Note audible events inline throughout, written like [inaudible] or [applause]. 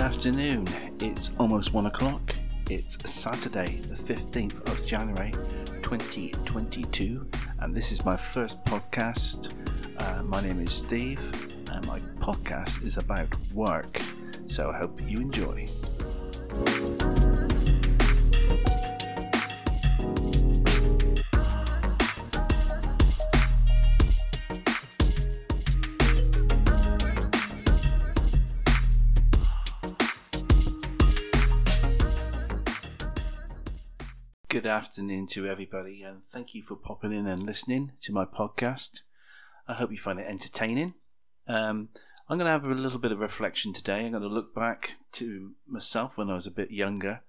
afternoon. It's almost one o'clock. It's Saturday, the 15th of January 2022, and this is my first podcast. Uh, my name is Steve, and my podcast is about work, so I hope you enjoy. Good afternoon to everybody, and thank you for popping in and listening to my podcast. I hope you find it entertaining. Um, I'm going to have a little bit of reflection today. I'm going to look back to myself when I was a bit younger,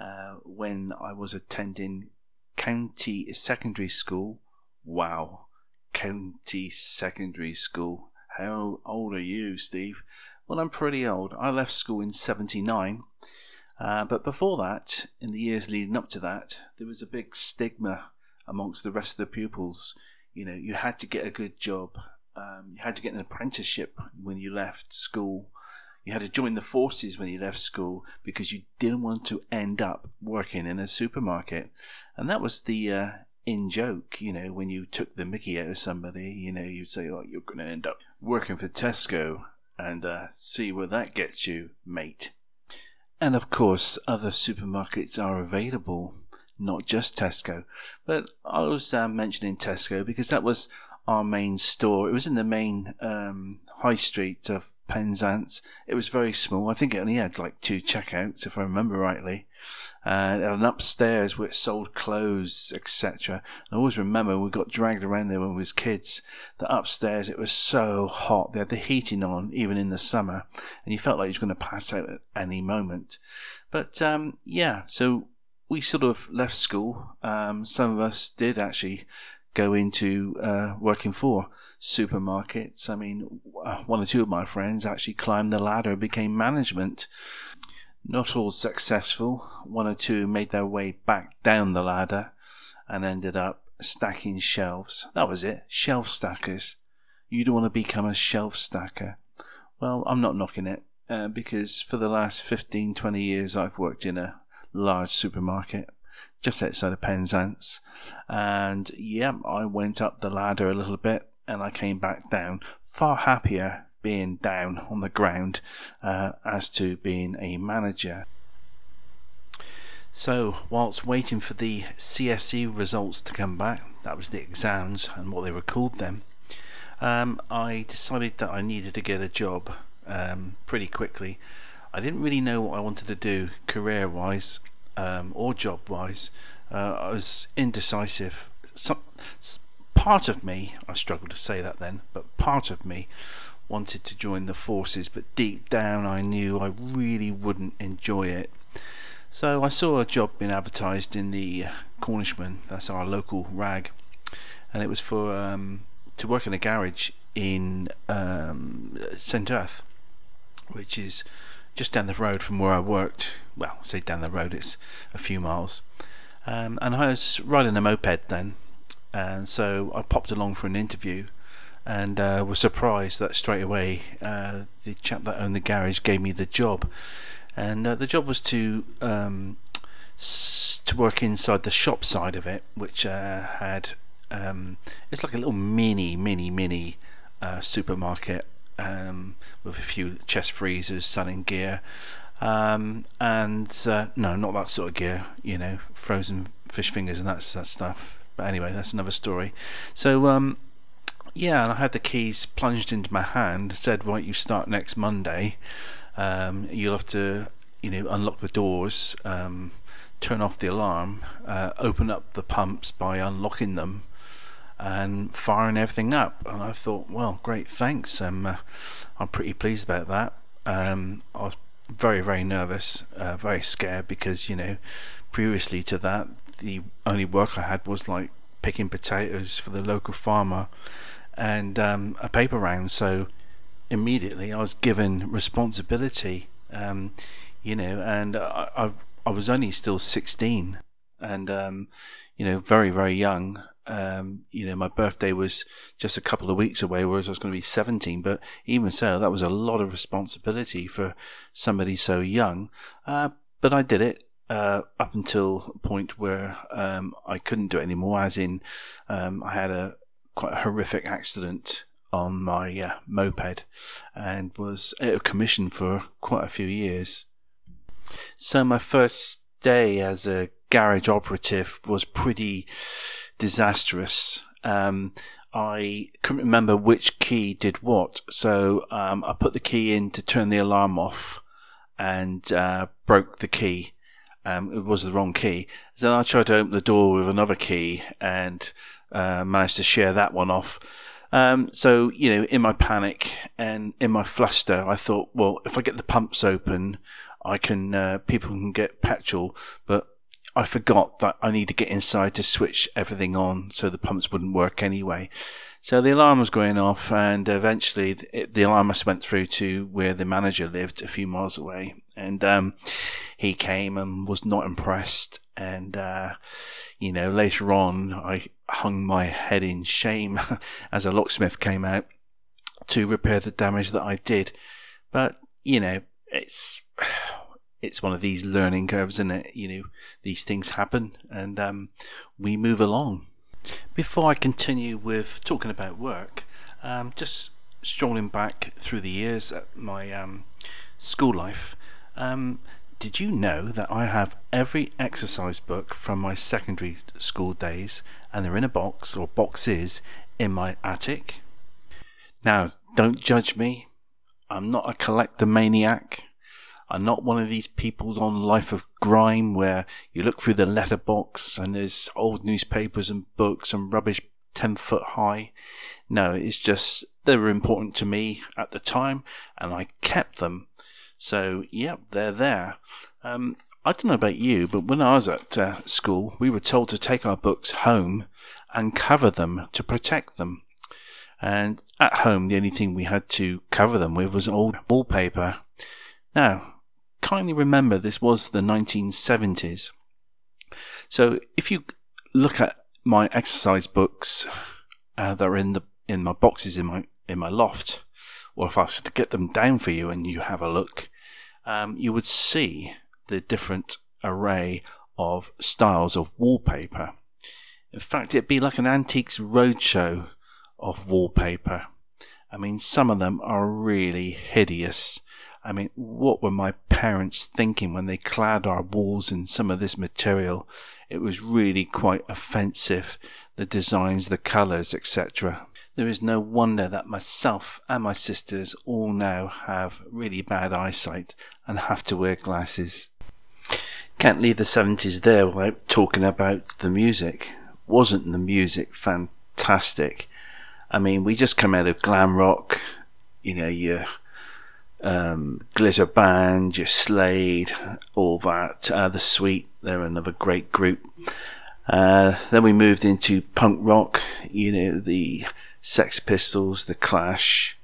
uh, when I was attending county secondary school. Wow, county secondary school. How old are you, Steve? Well, I'm pretty old. I left school in 79 uh, but before that, in the years leading up to that, there was a big stigma amongst the rest of the pupils. You know, you had to get a good job. Um, you had to get an apprenticeship when you left school. You had to join the forces when you left school because you didn't want to end up working in a supermarket. And that was the uh, in joke, you know, when you took the mickey out of somebody, you know, you'd say, oh, you're going to end up working for Tesco and uh, see where that gets you, mate. And of course, other supermarkets are available, not just Tesco. But I was uh, mentioning Tesco because that was our main store. It was in the main um, high street of Penzance. It was very small. I think it only had like two checkouts, if I remember rightly. Uh, and upstairs which sold clothes, etc. I always remember we got dragged around there when we was kids. That upstairs it was so hot. They had the heating on even in the summer, and you felt like you was going to pass out at any moment. But um, yeah, so we sort of left school. Um, some of us did actually go into uh, working for supermarkets. I mean, one or two of my friends actually climbed the ladder, became management. Not all successful. One or two made their way back down the ladder and ended up stacking shelves. That was it. Shelf stackers. You don't want to become a shelf stacker. Well, I'm not knocking it uh, because for the last 15, 20 years I've worked in a large supermarket just outside of Penzance. And yeah, I went up the ladder a little bit and I came back down, far happier being down on the ground uh, as to being a manager. So, whilst waiting for the CSE results to come back, that was the exams and what they were called then, um, I decided that I needed to get a job um, pretty quickly. I didn't really know what I wanted to do career wise um, or job wise. Uh, I was indecisive. Some, part of me, I struggled to say that then, but part of me wanted to join the forces, but deep down I knew I really wouldn't enjoy it. So I saw a job being advertised in the Cornishman, that's our local rag, and it was for um, to work in a garage in um, St Erth, which is just down the road from where I worked. Well, say down the road, it's a few miles. Um, and I was riding a moped then, and so I popped along for an interview, and uh, was surprised that straight away uh, the chap that owned the garage gave me the job, and uh, the job was to um, s- to work inside the shop side of it, which uh, had um, it's like a little mini, mini, mini uh, supermarket um, with a few chest freezers selling gear. Um, and uh, no, not that sort of gear, you know, frozen fish fingers and that, that stuff. But anyway, that's another story. So, um, yeah, and I had the keys plunged into my hand, said, right, you start next Monday. Um, you'll have to, you know, unlock the doors, um, turn off the alarm, uh, open up the pumps by unlocking them, and firing everything up. And I thought, well, great, thanks. Um, uh, I'm pretty pleased about that. Um, I was very, very nervous, uh, very scared because, you know, previously to that, the only work I had was like picking potatoes for the local farmer and um, a paper round. So immediately I was given responsibility, um, you know, and I, I, I was only still 16 and, um, you know, very, very young Um, you know, my birthday was just a couple of weeks away, whereas I was going to be 17. But even so, that was a lot of responsibility for somebody so young. Uh, but I did it. Uh, up until a point where um, I couldn't do it anymore, as in um, I had a quite a horrific accident on my uh, moped and was out of commission for quite a few years. So my first day as a garage operative was pretty disastrous. Um, I couldn't remember which key did what, so um, I put the key in to turn the alarm off and uh, broke the key. Um, it was the wrong key. Then I tried to open the door with another key and uh, managed to share that one off. Um, so, you know, in my panic and in my fluster, I thought, well, if I get the pumps open, I can, uh, people can get petrol, but I forgot that I need to get inside to switch everything on so the pumps wouldn't work anyway. So the alarm was going off, and eventually the alarm must went through to where the manager lived, a few miles away, and um, he came and was not impressed. And uh, you know, later on, I hung my head in shame [laughs] as a locksmith came out to repair the damage that I did. But you know, it's it's one of these learning curves, it? You know, these things happen, and um, we move along. Before I continue with talking about work, um, just strolling back through the years at my um, school life, um, did you know that I have every exercise book from my secondary school days and they're in a box or boxes in my attic? Now, don't judge me. I'm not a collector maniac. I'm not one of these people's on Life of Grime where you look through the letterbox and there's old newspapers and books and rubbish 10 foot high. No, it's just they were important to me at the time and I kept them. So, yep, they're there. Um, I don't know about you, but when I was at uh, school, we were told to take our books home and cover them to protect them. And at home, the only thing we had to cover them with was old wallpaper. Now, kindly remember this was the 1970s. So if you look at my exercise books uh, that are in the in my boxes in my in my loft, or if I was to get them down for you and you have a look, um, you would see the different array of styles of wallpaper. In fact, it'd be like an antiques roadshow of wallpaper. I mean, some of them are really hideous. I mean, what were my parents thinking when they clad our walls in some of this material? It was really quite offensive. The designs, the colours, etc. There is no wonder that myself and my sisters all now have really bad eyesight and have to wear glasses. Can't leave the 70s there without talking about the music. Wasn't the music fantastic? I mean, we just come out of glam rock, you know, your um, Glitter Band, your Slade, all that. Uh, the Sweet, they're another great group. Uh, then we moved into punk rock, you know, the Sex Pistols, the Clash,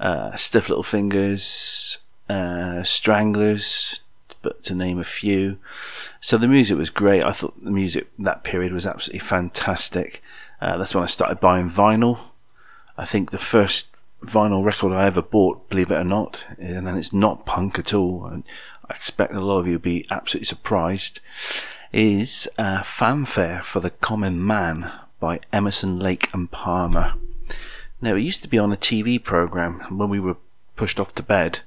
uh, Stiff Little Fingers, uh, Stranglers, but to name a few. So the music was great. I thought the music that period was absolutely fantastic. Uh, that's when I started buying vinyl. I think the first vinyl record I ever bought, believe it or not, and it's not punk at all. And I expect a lot of you will be absolutely surprised. Is uh, Fanfare for the Common Man by Emerson, Lake and Palmer. Now, it used to be on a TV program, and when we were pushed off to bed,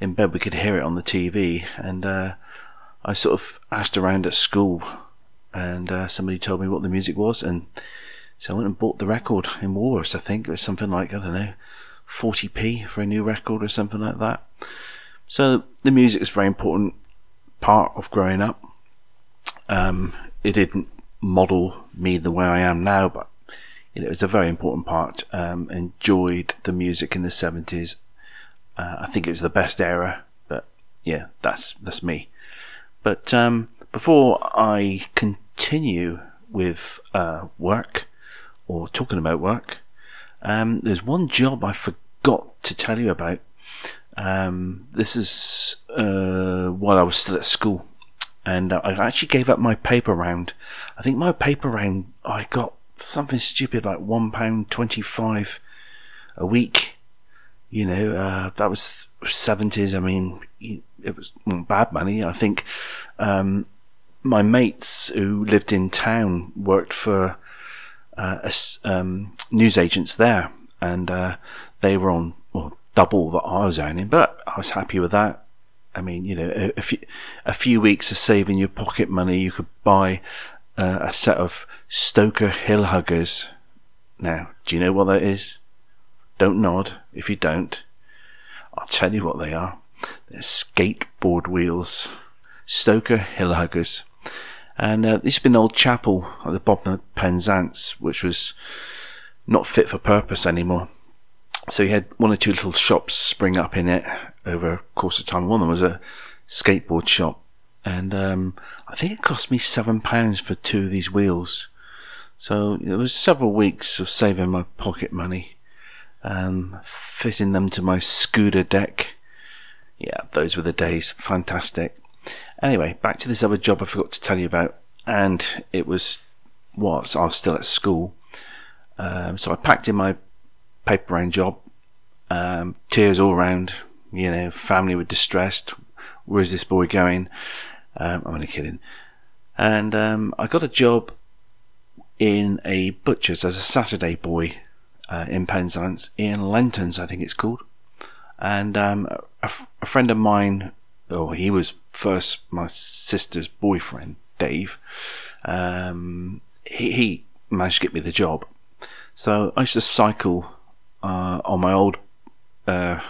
in bed we could hear it on the TV, and uh, I sort of asked around at school, and uh, somebody told me what the music was, and so I went and bought the record in Woolworths, I think. It was something like, I don't know, 40p for a new record or something like that. So the music is a very important part of growing up. Um, it didn't model me the way I am now, but it was a very important part. Um, enjoyed the music in the 70s. Uh, I think it's the best era, but yeah, that's that's me. But um, before I continue with uh, work or talking about work, um, there's one job I forgot to tell you about. Um, this is uh, while I was still at school, and I actually gave up my paper round. I think my paper round I got something stupid like one pound twenty five a week. You know, uh, that was seventies. I mean, it was bad money. I think um, my mates who lived in town worked for uh, um, news agents there, and uh, they were on well double that I was earning, but I was happy with that. I mean, you know, a, a, few, a few weeks of saving your pocket money, you could buy uh, a set of Stoker Hill Huggers. Now, do you know what that is? Don't nod if you don't. I'll tell you what they are. They're skateboard wheels. Stoker Hill Huggers. And uh, this has been an old chapel at the bottom of Penzance, which was not fit for purpose anymore. So he had one or two little shops spring up in it over a course of time. One of them was a skateboard shop, and um, I think it cost me seven pounds for two of these wheels. So it was several weeks of saving my pocket money, um, fitting them to my scooter deck. Yeah, those were the days. Fantastic. Anyway, back to this other job I forgot to tell you about, and it was what I was still at school. Um, so I packed in my paper round job, um, tears all round. You know, family were distressed. Where's this boy going? Um, I'm only kidding. And um, I got a job in a butcher's as a Saturday boy uh, in Penzance, in Lentons, I think it's called. And um, a, f- a friend of mine oh, he was first my sister's boyfriend, Dave. Um, he, he, managed to get me the job. So I used to cycle uh, on my old, uh,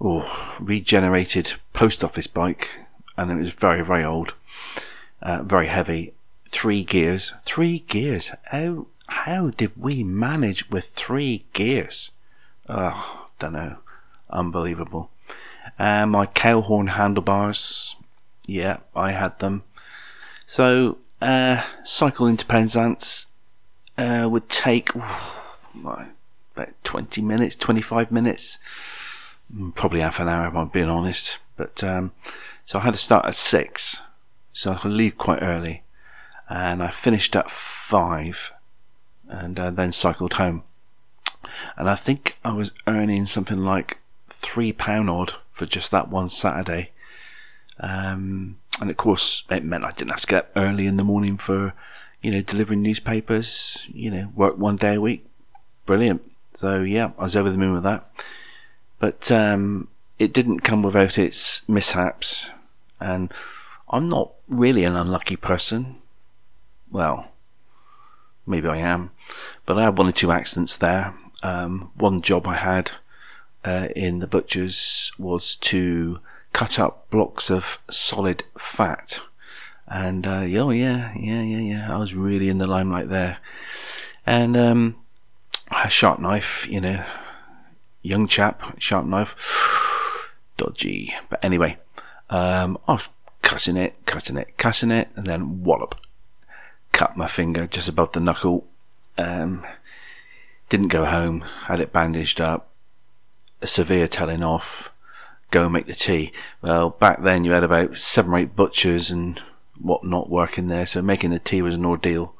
oh, regenerated post office bike, and it was very, very old, uh, very heavy. Three gears, three gears. How how did we manage with three gears? Oh, don't know. Unbelievable. Uh, my Cowhorn handlebars, yeah, I had them. So, uh, cycle into Penzance uh, would take ooh, about 20 minutes, 25 minutes, mm, probably half an hour if I'm being honest. But um, so I had to start at six, so I could leave quite early, and I finished at five, and uh, then cycled home. And I think I was earning something like three pound odd for just that one Saturday. Um, and of course, it meant I didn't have to get up early in the morning for, you know, delivering newspapers. You know, work one day a week. Brilliant. So yeah, I was over the moon with that. But um, it didn't come without its mishaps, and I'm not really an unlucky person. Well, maybe I am, but I had one or two accidents there. Um, one job I had uh, in the butchers was to cut up blocks of solid fat. And uh, oh yeah, yeah, yeah, yeah, I was really in the limelight there. And um, a sharp knife, you know, young chap, sharp knife, [sighs] dodgy. But anyway, um, I was cutting it, cutting it, cutting it, and then wallop, cut my finger just above the knuckle. Um, didn't go home, had it bandaged up, a severe telling off, go make the tea. Well, back then you had about seven or eight butchers and whatnot working there, so making the tea was an ordeal.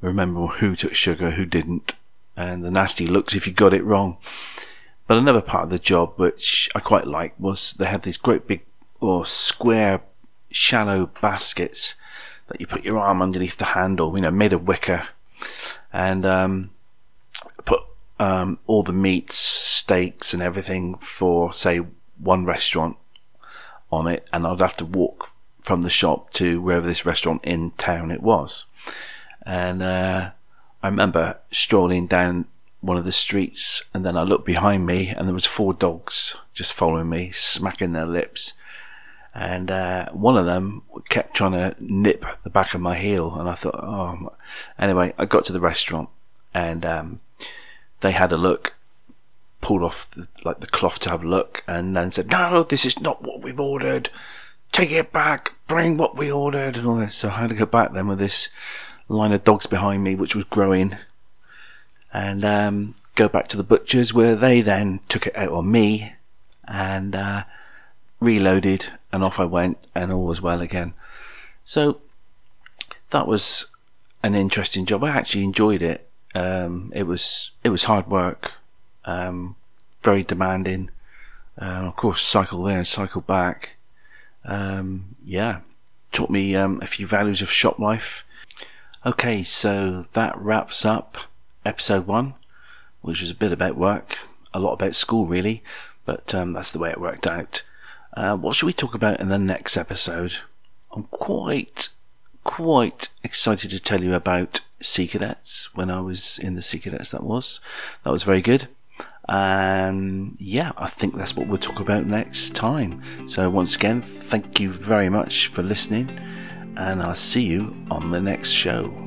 Remember who took sugar, who didn't, and the nasty looks if you got it wrong. But another part of the job which I quite liked was they had these great big or square shallow baskets that you put your arm underneath the handle, you know, made of wicker, and um, um, all the meats, steaks, and everything for, say, one restaurant on it, and I'd have to walk from the shop to wherever this restaurant in town it was. And uh, I remember strolling down one of the streets, and then I looked behind me, and there was four dogs just following me, smacking their lips. And uh, one of them kept trying to nip the back of my heel, and I thought, oh. Anyway, I got to the restaurant, and um, they had a look, pulled off the, like the cloth to have a look, and then said, "No, this is not what we've ordered. Take it back. Bring what we ordered." And all this. So I had to go back then with this line of dogs behind me, which was growing, and um, go back to the butchers, where they then took it out on me, and uh, reloaded, and off I went, and all was well again. So that was an interesting job. I actually enjoyed it. Um, it was it was hard work, um, very demanding. Uh, of course, cycle there cycle back. Um, yeah, taught me um, a few values of shop life. Okay, so that wraps up episode one, which was a bit about work, a lot about school really, but um, that's the way it worked out. Uh, what should we talk about in the next episode? I'm quite, quite excited to tell you about Sea Cadets when I was in the Sea Cadets. That was that was very good. And yeah, I think that's what we'll talk about next time. So once again, thank you very much for listening, and I'll see you on the next show.